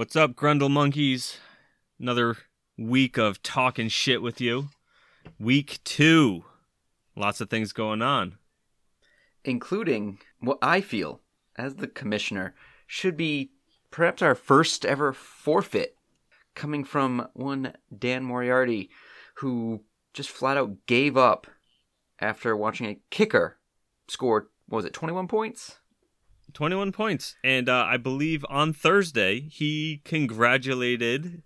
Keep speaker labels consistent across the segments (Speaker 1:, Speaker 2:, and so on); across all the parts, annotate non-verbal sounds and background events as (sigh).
Speaker 1: What's up, Grundle Monkeys? Another week of talking shit with you. Week two. Lots of things going on.
Speaker 2: including what I feel, as the commissioner, should be perhaps our first ever forfeit coming from one Dan Moriarty, who just flat out gave up after watching a kicker score, was it, 21 points?
Speaker 1: 21 points. And uh, I believe on Thursday he congratulated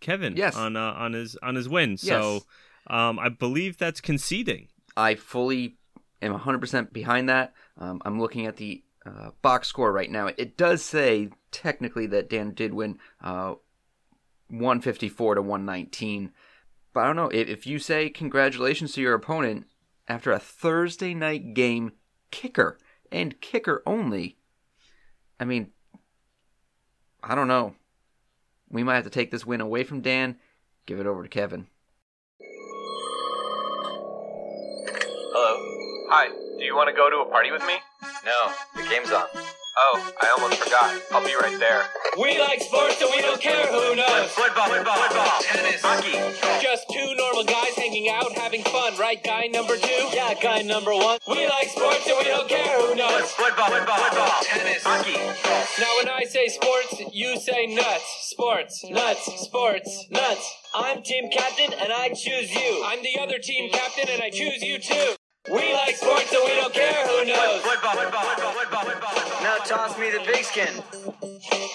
Speaker 1: Kevin
Speaker 2: Yes.
Speaker 1: on uh, on his on his win.
Speaker 2: Yes.
Speaker 1: So um, I believe that's conceding.
Speaker 2: I fully am 100% behind that. Um, I'm looking at the uh, box score right now. It does say technically that Dan did win uh, 154 to 119. But I don't know. If, if you say congratulations to your opponent after a Thursday night game kicker and kicker only, I mean, I don't know. We might have to take this win away from Dan, give it over to Kevin.
Speaker 3: Hello. Hi. Do you want to go to a party with me?
Speaker 4: No, the game's on.
Speaker 3: Oh, I almost forgot. I'll be right there.
Speaker 5: We like sports and we don't care who knows.
Speaker 4: Football, football, football, tennis, hockey.
Speaker 5: Just two normal guys hanging out, having fun, right? Guy number two? Yeah, guy number one. We like sports and we don't care who knows.
Speaker 4: Football, football, football, tennis, hockey.
Speaker 5: Now, when I say sports, you say nuts. Sports, nuts, sports, nuts. I'm team captain and I choose you. I'm the other team captain and I choose you too. We like sports and we don't care who knows.
Speaker 4: Football, football, football, football, football. Now toss me the big skin.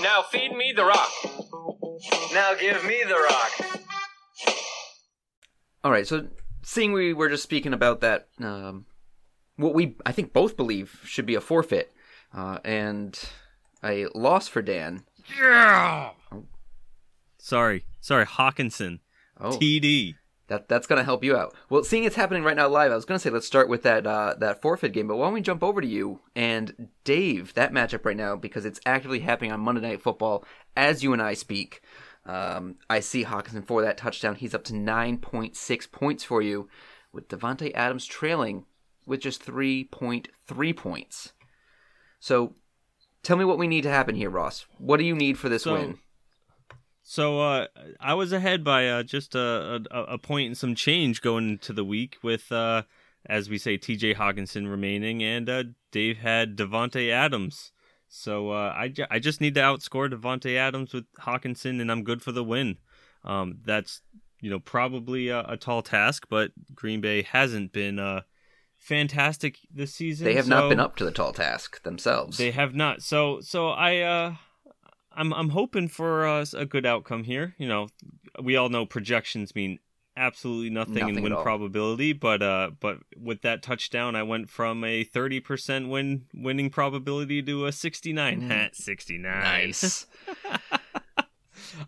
Speaker 5: Now feed me the rock.
Speaker 4: Now give me the rock.
Speaker 2: All right, so seeing we were just speaking about that, um, what we I think both believe should be a forfeit, uh, and a loss for Dan. Yeah.
Speaker 1: Sorry, sorry, Hockenson.
Speaker 2: Oh,
Speaker 1: TD.
Speaker 2: That that's gonna help you out. Well, seeing it's happening right now live, I was gonna say let's start with that uh, that forfeit game, but why don't we jump over to you and Dave that matchup right now because it's actively happening on Monday Night Football as you and I speak. Um, I see Hockenson for that touchdown. He's up to nine point six points for you, with Davante Adams trailing with just three point three points. So, tell me what we need to happen here, Ross. What do you need for this
Speaker 1: So-
Speaker 2: win?
Speaker 1: So uh, I was ahead by uh, just a, a, a point and some change going into the week with, uh, as we say, T.J. Hockenson remaining, and uh, Dave had Davante Adams. So uh, I, ju- I just need to outscore Davante Adams with Hockenson, and I'm good for the win. Um, that's you know probably a, a tall task, but Green Bay hasn't been uh, fantastic this season.
Speaker 2: They have not been up to the tall task themselves.
Speaker 1: they have not. So so I uh I'm I'm hoping for uh, a good outcome here. You know, we all know projections mean absolutely nothing,
Speaker 2: Nothing
Speaker 1: in win probability, but uh but with that touchdown I went from a 30% win winning probability to a 69.
Speaker 2: Mm.
Speaker 1: 69.
Speaker 2: nice. (laughs)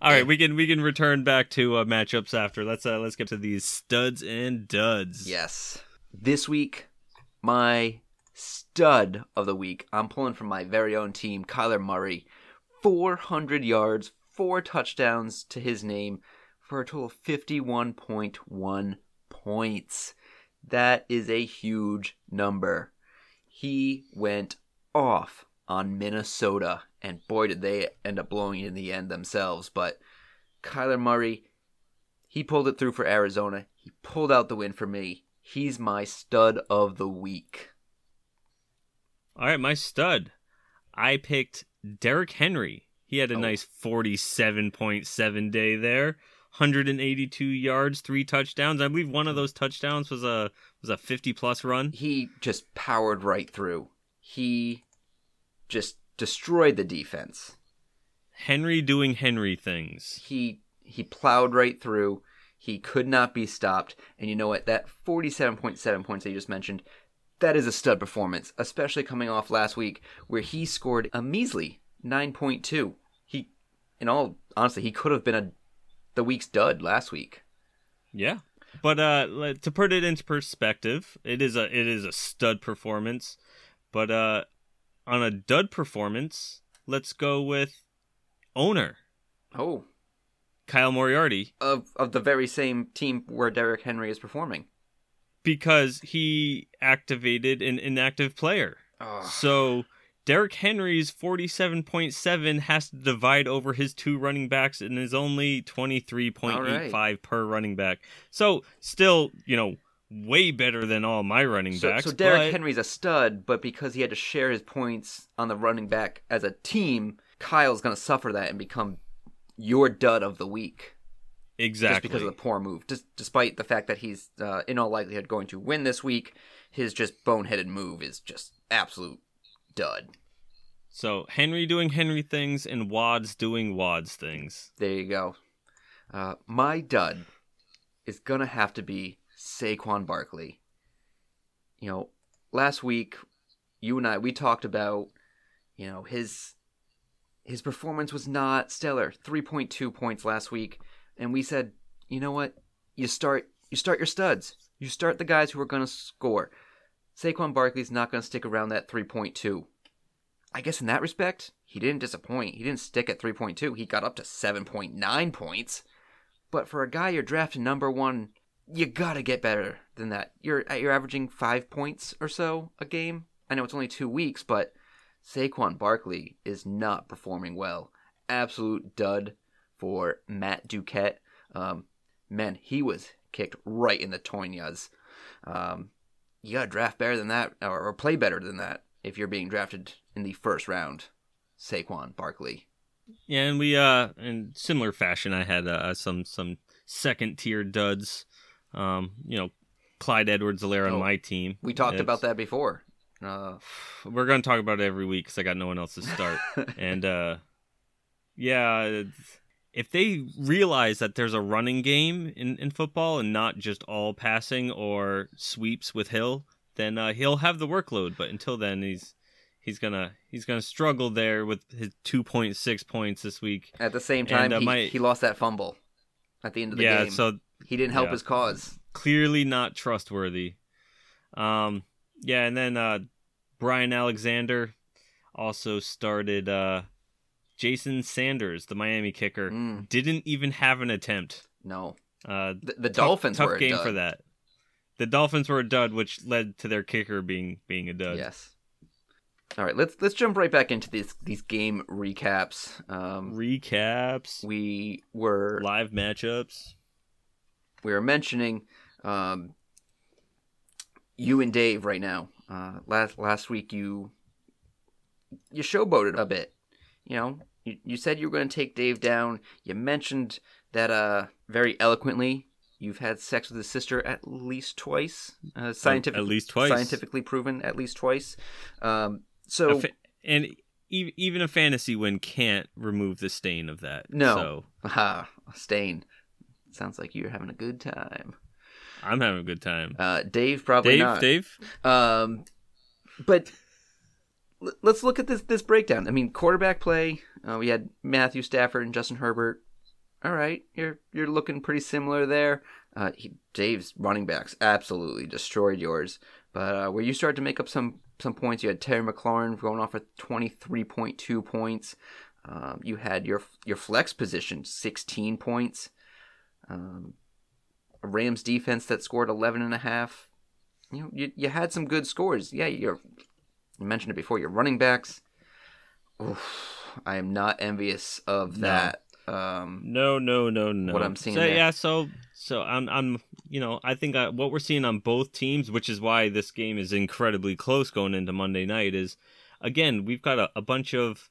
Speaker 1: All right, we can we can return back to uh, matchups after. Let's uh let's get to these studs and duds.
Speaker 2: Yes. This week, my stud of the week, I'm pulling from my very own team, Kyler Murray. 400 yards, four touchdowns to his name for a total of 51.1 points. That is a huge number. He went off on Minnesota, and boy, did they end up blowing it in the end themselves. But Kyler Murray, he pulled it through for Arizona. He pulled out the win for me. He's my stud of the week.
Speaker 1: All right, my stud. I picked Derrick Henry. He had a
Speaker 2: Oh.
Speaker 1: nice 47.7 day there. 182 yards, three touchdowns. I believe one of those touchdowns was a was a 50 plus run.
Speaker 2: He just powered right through. He just destroyed the defense.
Speaker 1: Henry doing Henry things.
Speaker 2: He he plowed right through. He could not be stopped. And you know what? That 47.7 points that you just mentioned, that is a stud performance, especially coming off last week where he scored a measly 9.2. He in all honestly, he could have been a the week's dud last week.
Speaker 1: Yeah. But uh to put it into perspective, it is a it is a stud performance. But uh on a dud performance, let's go with owner
Speaker 2: Oh,
Speaker 1: Kyle Moriarty
Speaker 2: of of the very same team where Derrick Henry is performing.
Speaker 1: Because he activated an inactive player.
Speaker 2: Oh,
Speaker 1: So Derrick Henry's 47.7 has to divide over his two running backs and is only 23.85
Speaker 2: All
Speaker 1: per running back. So still, you know, way better than all my running
Speaker 2: So,
Speaker 1: backs.
Speaker 2: so Derrick
Speaker 1: but-
Speaker 2: Henry's a stud, but because he had to share his points on the running back as a team, Kyle's going to suffer that and become your dud of the week
Speaker 1: exactly
Speaker 2: just because of the poor move. Just, despite the fact that he's uh, in all likelihood going to win this week, his just boneheaded move is just absolute dud.
Speaker 1: So Henry doing Henry things and Wads doing Wads things.
Speaker 2: There you go. Uh, my dud is gonna have to be Saquon Barkley. You know, last week you and I we talked about, you know, his his performance was not stellar. 3.2 points last week, and we said, you know what? You start you start your studs. You start the guys who are gonna score. Saquon Barkley's not gonna stick around that 3.2. I guess in that respect, he didn't disappoint. He didn't stick at 3.2. He got up to 7.9 points. But for a guy you're drafting number one, you gotta get better than that. You're you're averaging five points or so a game. I know it's only two weeks, but Saquon Barkley is not performing well. Absolute dud for Matt Duquette. Um, man, he was kicked right in the toinas. Um, you gotta draft better than that, or, or play better than that if you're being drafted in the first round. Saquon Barkley.
Speaker 1: Yeah, and we uh in similar fashion I had uh, some some second tier duds. Um, you know, Clyde Edwards-Helaire
Speaker 2: Oh,
Speaker 1: on my team.
Speaker 2: We talked
Speaker 1: It's-
Speaker 2: about that before. Uh, (sighs)
Speaker 1: We're going to talk about it every week cuz I got no one else to start. (laughs) and uh yeah, it's- if they realize that there's a running game in, in football and not just all passing or sweeps with Hill, then uh, he'll have the workload. But until then, he's he's gonna he's gonna struggle there with his 2.6 points this week.
Speaker 2: at the same time,
Speaker 1: And, uh,
Speaker 2: he,
Speaker 1: my-
Speaker 2: he lost that fumble at the end of the
Speaker 1: yeah,
Speaker 2: game.
Speaker 1: so
Speaker 2: he didn't help
Speaker 1: yeah.
Speaker 2: his cause.
Speaker 1: clearly not trustworthy. Um, yeah, and then uh, Brian Alexander also started. Jason Sanders, the Miami kicker,
Speaker 2: Mm.
Speaker 1: didn't even have an attempt.
Speaker 2: No,
Speaker 1: Uh,
Speaker 2: the, the
Speaker 1: tough-
Speaker 2: Dolphins
Speaker 1: tough
Speaker 2: were a
Speaker 1: game
Speaker 2: dud.
Speaker 1: for that. The Dolphins were a dud, which led to their kicker being being a dud.
Speaker 2: Yes. All right, let's let's jump right back into these these game recaps. Um,
Speaker 1: Recaps,
Speaker 2: we were
Speaker 1: live matchups.
Speaker 2: we were mentioning um, you and Dave right now. Uh, last last week you you showboated a bit. You know, you, you said you were going to take Dave down. You mentioned that uh very eloquently. You've had sex with his sister at least twice. Uh, scientific,
Speaker 1: at least twice.
Speaker 2: Scientifically proven at least twice. Um, so
Speaker 1: fa- and e- even a fantasy win can't remove the stain of that.
Speaker 2: No.
Speaker 1: So (laughs)
Speaker 2: aha, stain. Sounds like you're having a good time.
Speaker 1: I'm having a good time.
Speaker 2: Uh, Dave probably
Speaker 1: Dave,
Speaker 2: not.
Speaker 1: Dave,
Speaker 2: Um, but let's look at this this breakdown. I mean, quarterback play. Uh, we had Matthew Stafford and Justin Herbert. All right, you're you're looking pretty similar there. Uh, he, Dave's running backs absolutely destroyed yours. But uh, where you started to make up some some points, you had Terry McLaurin going off at twenty three point two points. Um, you had your your flex position sixteen points. Um, Rams defense that scored 11 and a half you know, you, you had some good scores. Yeah, you're, you mentioned it before. Your running backs. Oof, I am not envious of
Speaker 1: No.
Speaker 2: that. Um,
Speaker 1: no, no, no, no.
Speaker 2: What I'm seeing
Speaker 1: So
Speaker 2: there.
Speaker 1: yeah, so so I'm I'm you know I think I, what we're seeing on both teams, which is why this game is incredibly close going into Monday night, is again we've got a, a bunch of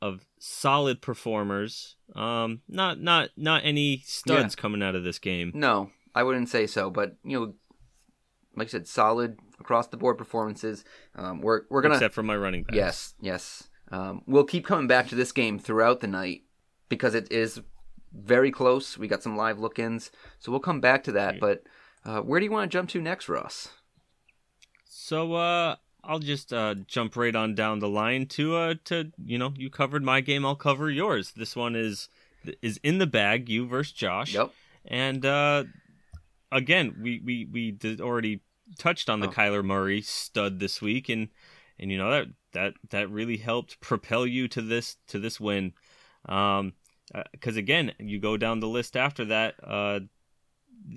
Speaker 1: of solid performers. Um, not not not any studs coming out of this game.
Speaker 2: no, I wouldn't say so. But you know, like I said, solid across the board performances. Um, we're we're gonna
Speaker 1: except for my running backs.
Speaker 2: yes yes. Um, we'll keep coming back to this game throughout the night because it is very close. We got some live look-ins, so we'll come back to that. But uh, where do you want to jump to next, Ross?
Speaker 1: So uh I'll just uh jump right on down the line to uh to you know, you covered my game, I'll cover yours. This one is is in the bag, you versus Josh.
Speaker 2: Yep.
Speaker 1: And uh again, we we we did already touched on the
Speaker 2: Oh.
Speaker 1: Kyler Murray stud this week and and you know that that that really helped (laughs) propel you to this to this win. Um because again, you go down the list after that. Uh,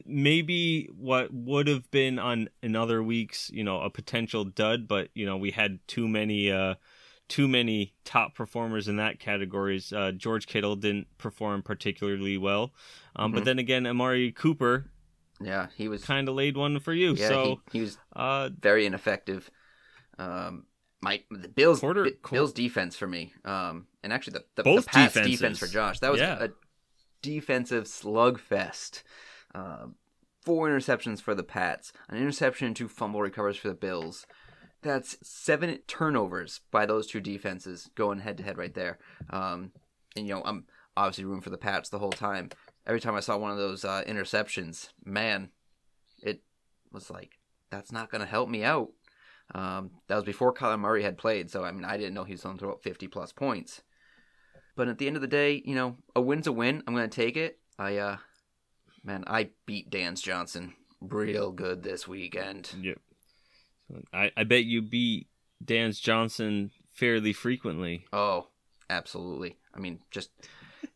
Speaker 1: maybe what would have been on in other weeks, you know, a potential dud, but you know, we had too many uh too many top performers in that categories. Uh, George Kittle didn't perform particularly well, um, but
Speaker 2: Mhm.
Speaker 1: then again, Amari Cooper
Speaker 2: Yeah, he was.
Speaker 1: kind of laid one for you.
Speaker 2: yeah,
Speaker 1: so
Speaker 2: he, he was
Speaker 1: uh,
Speaker 2: very ineffective. Um, my the Bills
Speaker 1: Quarter-
Speaker 2: Bi-
Speaker 1: quar-
Speaker 2: Bills defense for me. Um, and actually the the,
Speaker 1: Both
Speaker 2: the Pats
Speaker 1: defenses.
Speaker 2: defense for Josh. That was
Speaker 1: Yeah.
Speaker 2: a defensive slugfest. Um, four interceptions for the Pats, an interception and two fumble recovers for the Bills. That's seven turnovers by those two defenses going head to head right there. Um, and you know I'm obviously rooting for the Pats the whole time. Every time I saw one of those uh, interceptions, man, it was like that's not going to help me out. Um, that was before Kyler Murray had played, so I mean I didn't know he was going to throw up 50 plus points. But at the end of the day, you know, a win's a win. I'm going to take it. I, uh, man, I beat Dan's Johnson real good this weekend.
Speaker 1: yeah. I, I bet you beat Dan's Johnson fairly frequently.
Speaker 2: Oh, absolutely. I mean, just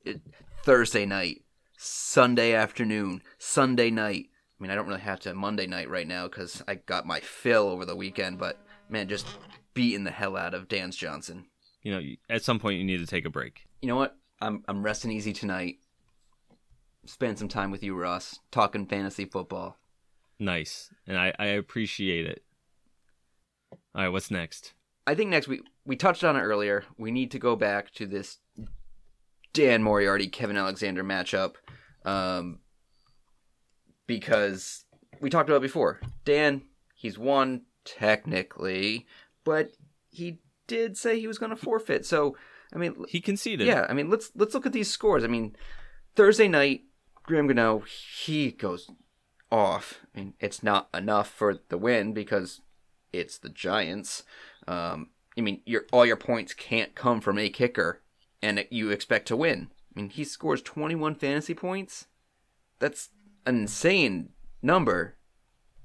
Speaker 2: it, Thursday night, Sunday afternoon, Sunday night. I mean, I don't really have to Monday night right now because I got my fill over the weekend, but man, just beating the hell out of Dan's Johnson.
Speaker 1: You know, at some point you need to take a break.
Speaker 2: You know what? I'm I'm resting easy tonight. Spend some time with you, Ross, talking fantasy football.
Speaker 1: Nice, and I, I appreciate it. All right, what's next?
Speaker 2: I think next week we touched on it earlier. We need to go back to this Dan Moriarty Kevin Alexander matchup um, because we talked about it before. Dan, he's won technically, but he did say he was going to forfeit. So I mean,
Speaker 1: He conceded.
Speaker 2: yeah, I mean let's let's look at these scores. I mean, Thursday night, Graham Gano he goes off. I mean, it's not enough for the win because it's the Giants. Um, I mean, your all your points can't come from a kicker, and you expect to win. I mean, he scores 21 fantasy points. That's an insane number,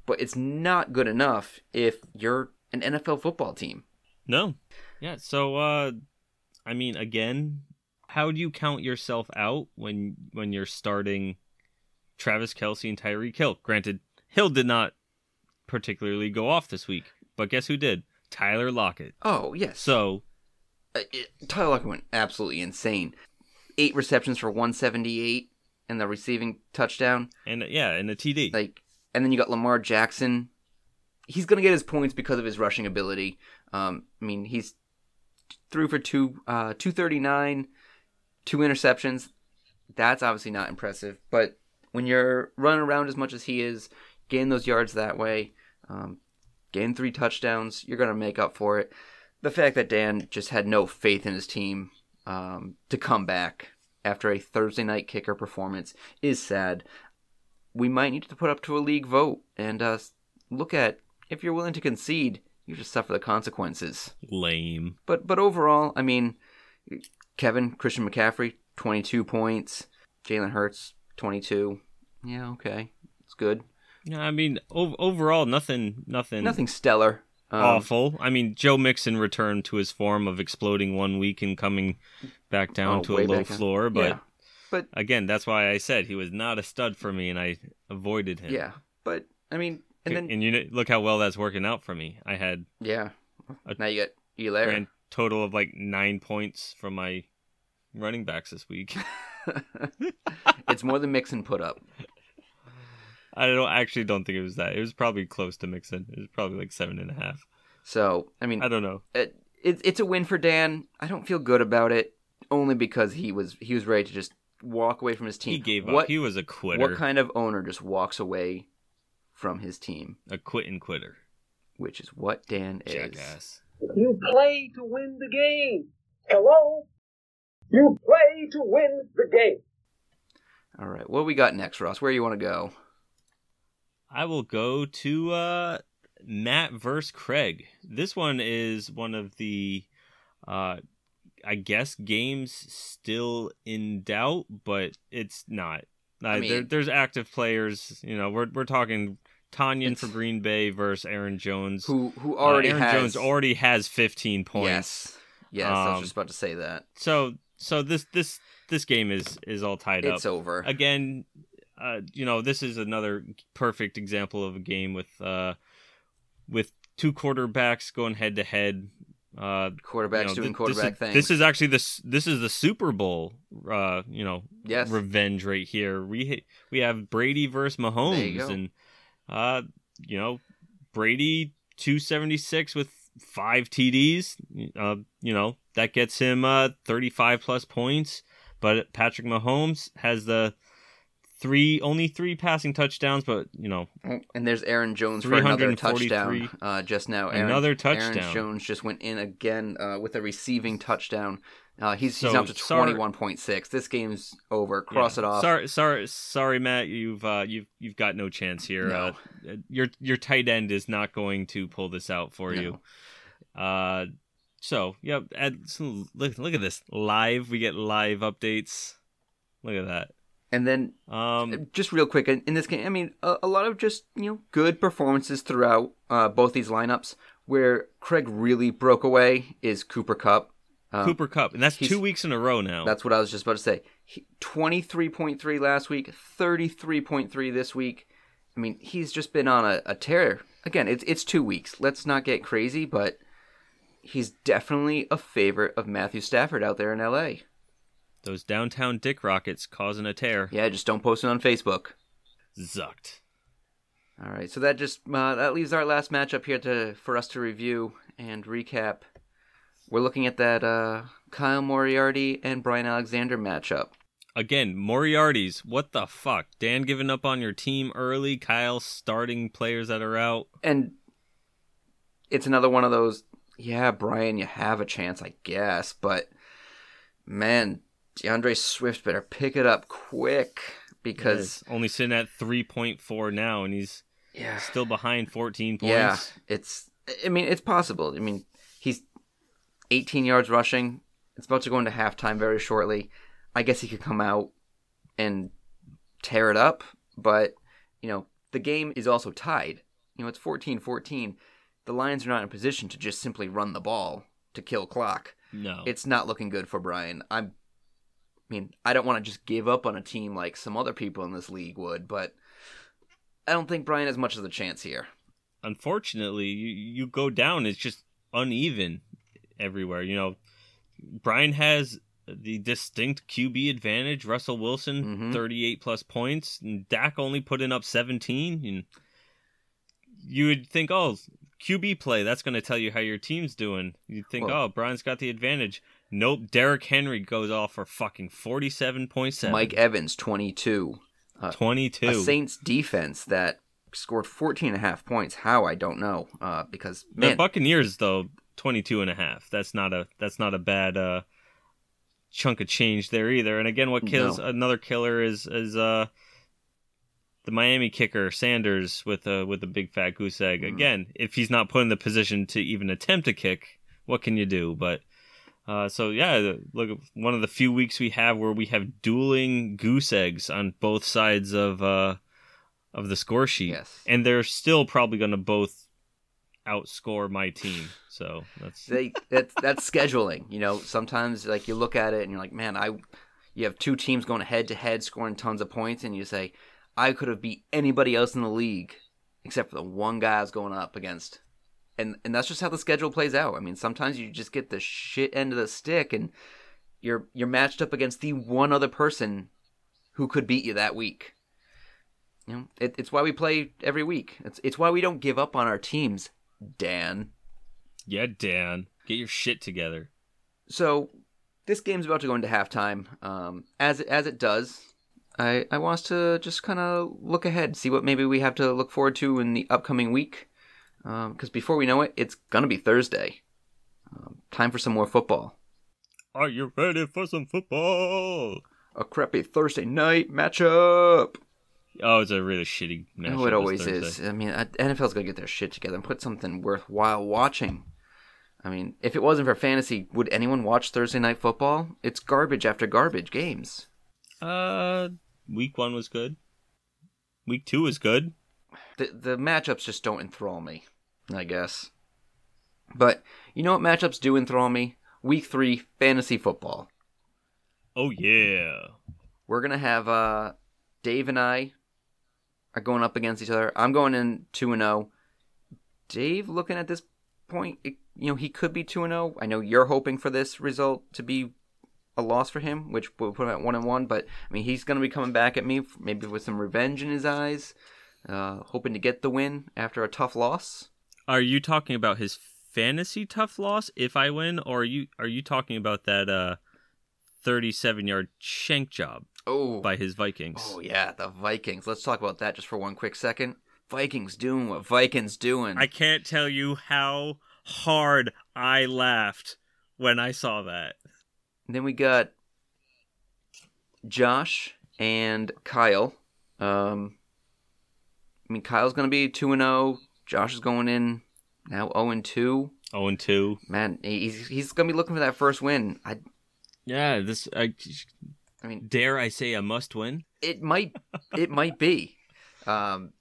Speaker 2: but it's not good enough if you're an NFL football team.
Speaker 1: No. Yeah. So, uh, I mean, again, how do you count yourself out when when you're starting Travis Kelce and Tyreek Hill? Granted, Hill did not particularly go off this week, but guess who did? Tyler Lockett.
Speaker 2: Oh yes.
Speaker 1: So,
Speaker 2: it, Tyler Lockett went absolutely insane. Eight receptions for 178 and the receiving touchdown.
Speaker 1: and yeah, and a TD.
Speaker 2: Like, and then you got Lamar Jackson. He's gonna get his points because of his rushing ability. Um, I mean, he's threw for two, uh, 239, two interceptions. That's obviously not impressive. But when you're running around as much as he is, gain those yards that way, um, gain three touchdowns, you're gonna make up for it. The fact that Dan just had no faith in his team um, to come back after a Thursday night kicker performance is sad. We might need to put up to a league vote and uh, look at if you're willing to concede, you just suffer the consequences.
Speaker 1: Lame.
Speaker 2: But but overall, I mean, Kevin Christian McCaffrey, 22 points. Jalen Hurts, 22. Yeah, okay, it's good.
Speaker 1: Yeah, I mean, ov- overall, nothing, nothing,
Speaker 2: Nothing stellar. Um,
Speaker 1: awful. I mean, Joe Mixon returned to his form of exploding one week and coming back down
Speaker 2: Oh,
Speaker 1: to a low
Speaker 2: back down.
Speaker 1: floor, but.
Speaker 2: Yeah. But
Speaker 1: Again, that's why I said he was not a stud for me, and I avoided him.
Speaker 2: yeah, but I mean, and then
Speaker 1: and you know, look how well that's working out for me. I had
Speaker 2: yeah,
Speaker 1: A
Speaker 2: now you got Helaire.
Speaker 1: grand total of like nine points from my running backs this week. (laughs)
Speaker 2: it's more than Mixon put up. (laughs)
Speaker 1: I don't actually don't think it was that. It was probably close to Mixon. It was probably like seven and a half.
Speaker 2: So I mean,
Speaker 1: I don't know.
Speaker 2: it, it, it's a win for Dan. I don't feel good about it only because he was he was ready to just walk away from his team.
Speaker 1: He gave
Speaker 2: what,
Speaker 1: up. He was a quitter.
Speaker 2: What kind of owner just walks away from his team?
Speaker 1: a quit and quitter.
Speaker 2: Which is what Dan is.
Speaker 1: Jackass.
Speaker 6: You play to win the game. Hello? You play to win the game.
Speaker 2: All right, what we got next, Ross? Where you want to go?
Speaker 1: I will go to uh, Matt versus Craig. This one is one of the, uh, I guess, games still in doubt, but it's not. Uh,
Speaker 2: I
Speaker 1: there, there's active players. You know, we're we're talking Tanyan for Green Bay versus Aaron Jones.
Speaker 2: Who who
Speaker 1: Uh,
Speaker 2: already
Speaker 1: Aaron
Speaker 2: has
Speaker 1: Jones already has 15 points.
Speaker 2: Yes, yes. I was
Speaker 1: Um,
Speaker 2: just about to say that.
Speaker 1: So so this this this game is is all tied
Speaker 2: It's
Speaker 1: up.
Speaker 2: It's over.
Speaker 1: Again, uh, you know, this is another perfect example of a game with uh with two quarterbacks going head to head. Uh,
Speaker 2: Quarterbacks
Speaker 1: you know,
Speaker 2: doing
Speaker 1: th-
Speaker 2: quarterback
Speaker 1: this is,
Speaker 2: things.
Speaker 1: This is actually this this is the Super Bowl. Uh, you know,
Speaker 2: Yes.
Speaker 1: revenge right here. We we have Brady versus Mahomes, and uh, you know, Brady two seventy six with five TDs. Uh, you know that gets him uh thirty five plus points. But Patrick Mahomes has the three only three passing touchdowns, but you know
Speaker 2: Oh, And there's Aaron Jones for another touchdown uh, just now. Aaron,
Speaker 1: Another
Speaker 2: Aaron
Speaker 1: touchdown.
Speaker 2: Jones just went in again uh, with a receiving touchdown. Uh, he's, he's up to 21.6. This game's over. Cross
Speaker 1: Yeah.
Speaker 2: it off.
Speaker 1: Sorry, sorry, sorry, Matt. You've uh, you've you've got no chance here.
Speaker 2: No.
Speaker 1: Uh, your your tight end is not going to pull this out for you. Uh, so yeah, so look look at this live. We get live updates. Look at that.
Speaker 2: And then
Speaker 1: Um,
Speaker 2: just real quick in in this game, I mean, a, a lot of just you know good performances throughout uh, both these lineups. Where Craig really broke away is Cooper Kupp. Um,
Speaker 1: Cooper Kupp, and that's two weeks in a row now.
Speaker 2: That's what I was just about to say. Twenty three point three last week, thirty three point three this week. I mean, he's just been on a, a tear. Again, it's it's two weeks. Let's not get crazy, but he's definitely a favorite of Matthew Stafford out there in L.A.
Speaker 1: Those downtown Dick Rockets causing a tear.
Speaker 2: Yeah, just don't post it on Facebook.
Speaker 1: Zucked.
Speaker 2: All right, so that just uh, that leaves our last matchup here to for us to review and recap. We're looking at that uh, Kyle Moriarty and Brian Alexander matchup.
Speaker 1: Again, Moriarty's. What the fuck? Dan giving up on your team early. Kyle starting players that are out.
Speaker 2: And it's another one of those. Yeah, Brian, you have a chance, I guess, but man, D'Andre Swift better pick it up quick because
Speaker 1: He's only sitting at 3.4 now, and he's
Speaker 2: yeah,
Speaker 1: still behind 14 points.
Speaker 2: Yeah, it's. I mean, it's possible. I mean, he's 18 yards rushing. It's about to go into halftime very shortly. I guess he could come out and tear it up, but you know, the game is also tied. You know, it's 14-14. The Lions are not in a position to just simply run the ball to kill clock.
Speaker 1: No.
Speaker 2: It's not looking good for Brian. I'm I mean, I don't want to just give up on a team like some other people in this league would, but I don't think Brian has much of a chance here.
Speaker 1: Unfortunately, you, you go down, it's just uneven everywhere. You know, Brian has the distinct QB advantage. Russell Wilson,
Speaker 2: Mhm.
Speaker 1: 38 plus points, and Dak only putting up 17. And you would think, oh, QB play, that's going to tell you how your team's doing. You'd think,
Speaker 2: Well-
Speaker 1: oh, Brian's got the advantage. Nope, Derrick Henry goes off for fucking 47.7.
Speaker 2: Mike Evans, 22. Uh,
Speaker 1: 22.
Speaker 2: A Saints defense that scored 14 and a half points. How, I don't know. Uh, because,
Speaker 1: The Buccaneers though 22 and a half. That's not a that's not a bad uh chunk of change there either. And again what kills
Speaker 2: No.
Speaker 1: another killer is is uh the Miami kicker Sanders with a with a big fat goose egg.
Speaker 2: Mm.
Speaker 1: Again, if he's not put in the position to even attempt a kick, what can you do? But uh, so yeah, look, one of the few weeks we have where we have dueling goose eggs on both sides of uh, of the score sheet,
Speaker 2: yes.
Speaker 1: and they're still probably going to both outscore my team. So that's
Speaker 2: they that's that's scheduling. You know, sometimes like you look at it and you're like, man, I you have two teams going head to head scoring tons of points, and you say, I could have beat anybody else in the league except for the one guy I was going up against. And and that's just how the schedule plays out. I mean, sometimes you just get the shit end of the stick, and you're you're matched up against the one other person who could beat you that week. You know, it, it's why we play every week. It's it's why we don't give up on our teams, Dan.
Speaker 1: yeah, Dan, get your shit together.
Speaker 2: So this game's about to go into halftime. Um, as it, as it does, I I want us to just kind of look ahead, see what maybe we have to look forward to in the upcoming week. Because before we know it, it's gonna be Thursday. Um, time for some more football.
Speaker 1: Are you ready for some football?
Speaker 2: A crappy Thursday night matchup.
Speaker 1: Oh, it's a really shitty matchup.
Speaker 2: Oh, it always is. I mean, NFL's NFL's got to get their shit together and put something worthwhile watching. I mean, if it wasn't for fantasy, would anyone watch Thursday night football? It's garbage after garbage games.
Speaker 1: Uh, week one was good. Week two was good.
Speaker 2: The the matchups just don't enthrall me, I guess. But you know what matchups do enthrall me? Week three fantasy football.
Speaker 1: Oh yeah.
Speaker 2: We're gonna have uh Dave and I are going up against each other. I'm going in two and zero. Dave looking at this point, it, you know, he could be two and zero. I know you're hoping for this result to be a loss for him, which will put him at one and one. But I mean, he's going to be coming back at me, maybe with some revenge in his eyes, uh, hoping to get the win after a tough loss.
Speaker 1: Are you talking about his fantasy tough loss if I win, or are you are you talking about that uh, thirty-seven yard shank job
Speaker 2: Oh,
Speaker 1: by his Vikings?
Speaker 2: oh yeah, the Vikings. Let's talk about that just for one quick second. Vikings doing what Vikings doing.
Speaker 1: I can't tell you how hard I laughed when I saw that.
Speaker 2: Then we got Josh and Kyle. Um, I mean, Kyle's going to be 2 and 0. Josh is going in now 0 and 2.
Speaker 1: 0 and 2.
Speaker 2: Man, he's he's going to be looking for that first win. I
Speaker 1: Yeah, this. I,
Speaker 2: I mean,
Speaker 1: dare I say a must win?
Speaker 2: it might it might be. Um,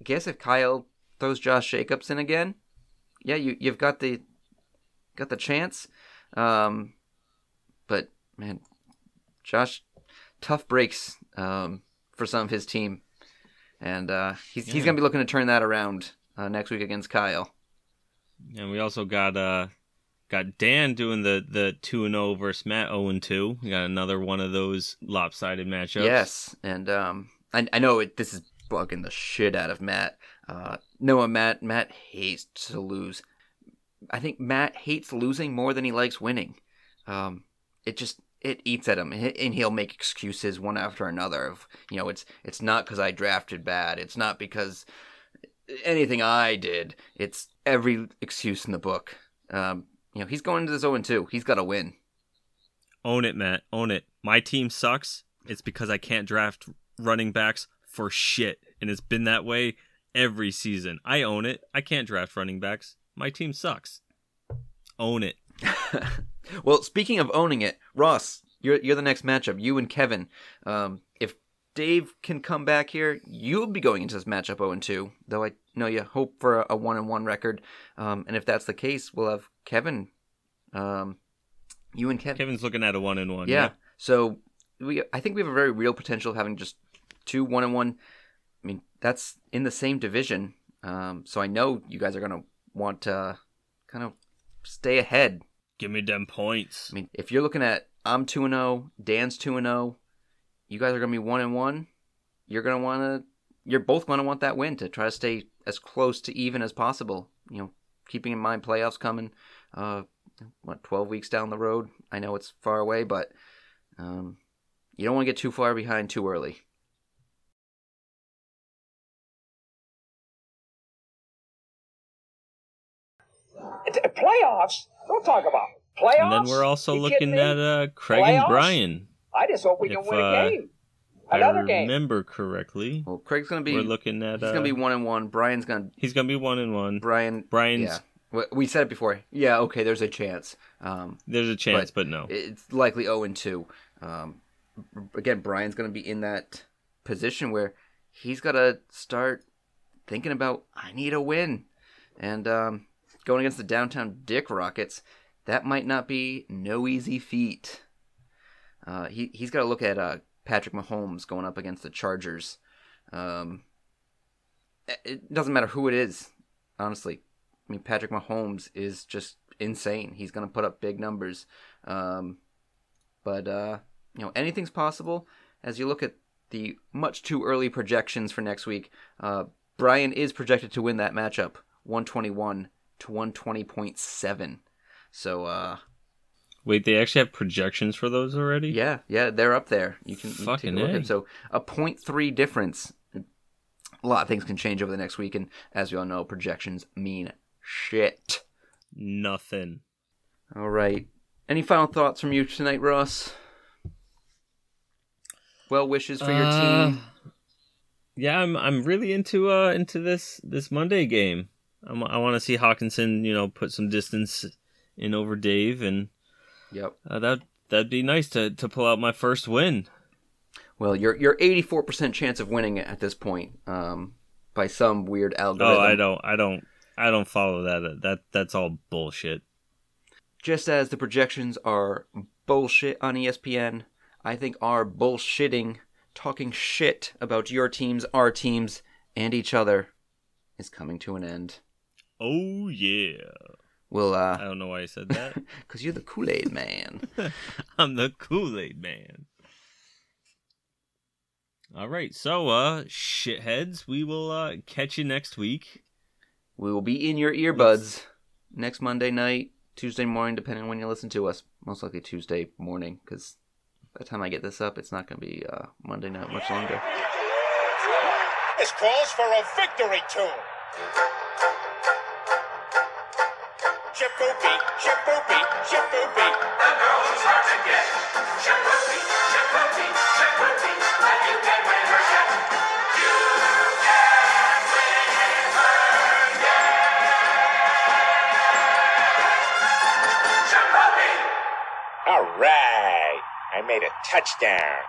Speaker 2: I guess if Kyle throws Josh Jacobs in again, yeah, you you've got the got the chance. Um, but man, Josh, tough breaks um, for some of his team, and uh, he's he's gonna be looking to turn that around uh, next week against Kyle.
Speaker 1: And we also got uh got Dan doing the the two and zero versus Matt zero and two. We got another one of those lopsided matchups.
Speaker 2: Yes, and um, I I know it. This is bugging the shit out of Matt. Uh, Noah, Matt Matt hates to lose. I think Matt hates losing more than he likes winning. Um, it just it eats at him, and he'll make excuses one after another. Of you know, it's it's not because I drafted bad. It's not because anything I did. It's every excuse in the book. Um, you know, he's going into this 0 2. He's got to win.
Speaker 1: Own it, Matt. Own it. My team sucks. It's because I can't draft running backs for shit, and it's been that way every season. I own it. I can't draft running backs. My team sucks. Own it. (laughs)
Speaker 2: well, speaking of owning it, Ross, you're you're the next matchup. You and Kevin. Um, if Dave can come back here, you'll be going into this matchup 0 2. Though I know you hope for a one and one record. Um, and if that's the case, we'll have Kevin. Um, you and Kevin.
Speaker 1: Kevin's looking at a one and one.
Speaker 2: Yeah. So we, I think we have a very real potential of having just two one and one. I mean, that's in the same division. Um, so I know you guys are gonna want to kind of stay ahead
Speaker 1: Give me them points.
Speaker 2: I mean, if you're looking at I'm two and zero, Dan's two and zero, you guys are gonna be one and one. You're gonna want to. You're both gonna want that win to try to stay as close to even as possible. You know, keeping in mind playoffs coming. Uh, what 12 weeks down the road? I know it's far away, but um, you don't want to get too far behind too early.
Speaker 6: Playoffs? Don't talk about playoffs.
Speaker 1: And then we're also looking at uh, Craig and Brian.
Speaker 6: I just hope we can
Speaker 1: if,
Speaker 6: win a
Speaker 1: uh,
Speaker 6: game.
Speaker 1: If
Speaker 6: Another
Speaker 1: I
Speaker 6: game.
Speaker 1: remember correctly.
Speaker 2: Well, Craig's gonna be.
Speaker 1: we're looking at.
Speaker 2: he's
Speaker 1: Uh,
Speaker 2: gonna be one and one. Brian's gonna.
Speaker 1: he's gonna be one and one.
Speaker 2: Brian.
Speaker 1: Brian's.
Speaker 2: Yeah. We- We said it before. Yeah. Okay. There's a chance. Um,
Speaker 1: There's a chance, but, no.
Speaker 2: it's likely 0 and 2. Um, again, Brian's going to be in that position where he's got to start thinking about, I need a win. And um, going against the downtown Dick Rockets, that might not be no easy feat. Uh, he, he's got to look at uh, Patrick Mahomes going up against the Chargers. Um, it- it doesn't matter who it is, honestly. I mean, Patrick Mahomes is just insane. He's going to put up big numbers. Um, but, uh, you know, anything's possible. As you look at the much too early projections for next week, uh, Brian is projected to win that matchup 121 to 120.7. So, uh,
Speaker 1: Wait, they actually have projections for those already?
Speaker 2: yeah, yeah, they're up there. You can, you
Speaker 1: Fucking
Speaker 2: take a look at So, a 0.3 difference. A lot of things can change over the next week, and as we all know, projections mean shit.
Speaker 1: Nothing.
Speaker 2: All right. Any final thoughts from you tonight, Ross? Well wishes for your
Speaker 1: Uh,
Speaker 2: team.
Speaker 1: Yeah, I'm I'm really into uh into this this Monday game. I'm, I want to see Hockenson, you know, put some distance in over Dave, and
Speaker 2: Yep.
Speaker 1: uh, that that'd be nice to to pull out my first win.
Speaker 2: Well, you're you're 84% chance of winning at this point. Um, by some weird algorithm.
Speaker 1: Oh, I don't, I don't, I don't follow that. That that's all bullshit.
Speaker 2: Just as the projections are bullshit on ESPN, I think our bullshitting, talking shit about your teams, our teams, and each other is coming to an end.
Speaker 1: Oh yeah.
Speaker 2: We'll
Speaker 1: I
Speaker 2: uh,
Speaker 1: don't know why I said that. (laughs)
Speaker 2: cause you're the Kool Aid man. (laughs)
Speaker 1: I'm the Kool-Aid man. All right, so uh shitheads, we will uh catch you next week.
Speaker 2: we will be in your earbuds next Monday night, Tuesday morning, depending on when you listen to us. Most likely Tuesday morning, because by the time I get this up, it's not going to be uh, Monday night much longer.
Speaker 7: This calls for a victory tune. Shaboopy, shaboopy, shaboopy. The girl who's hard to get. Shaboopy, shaboopy, shaboopy. But you can win her yet. You can win her yet. Shaboopy. All right. I made a touchdown.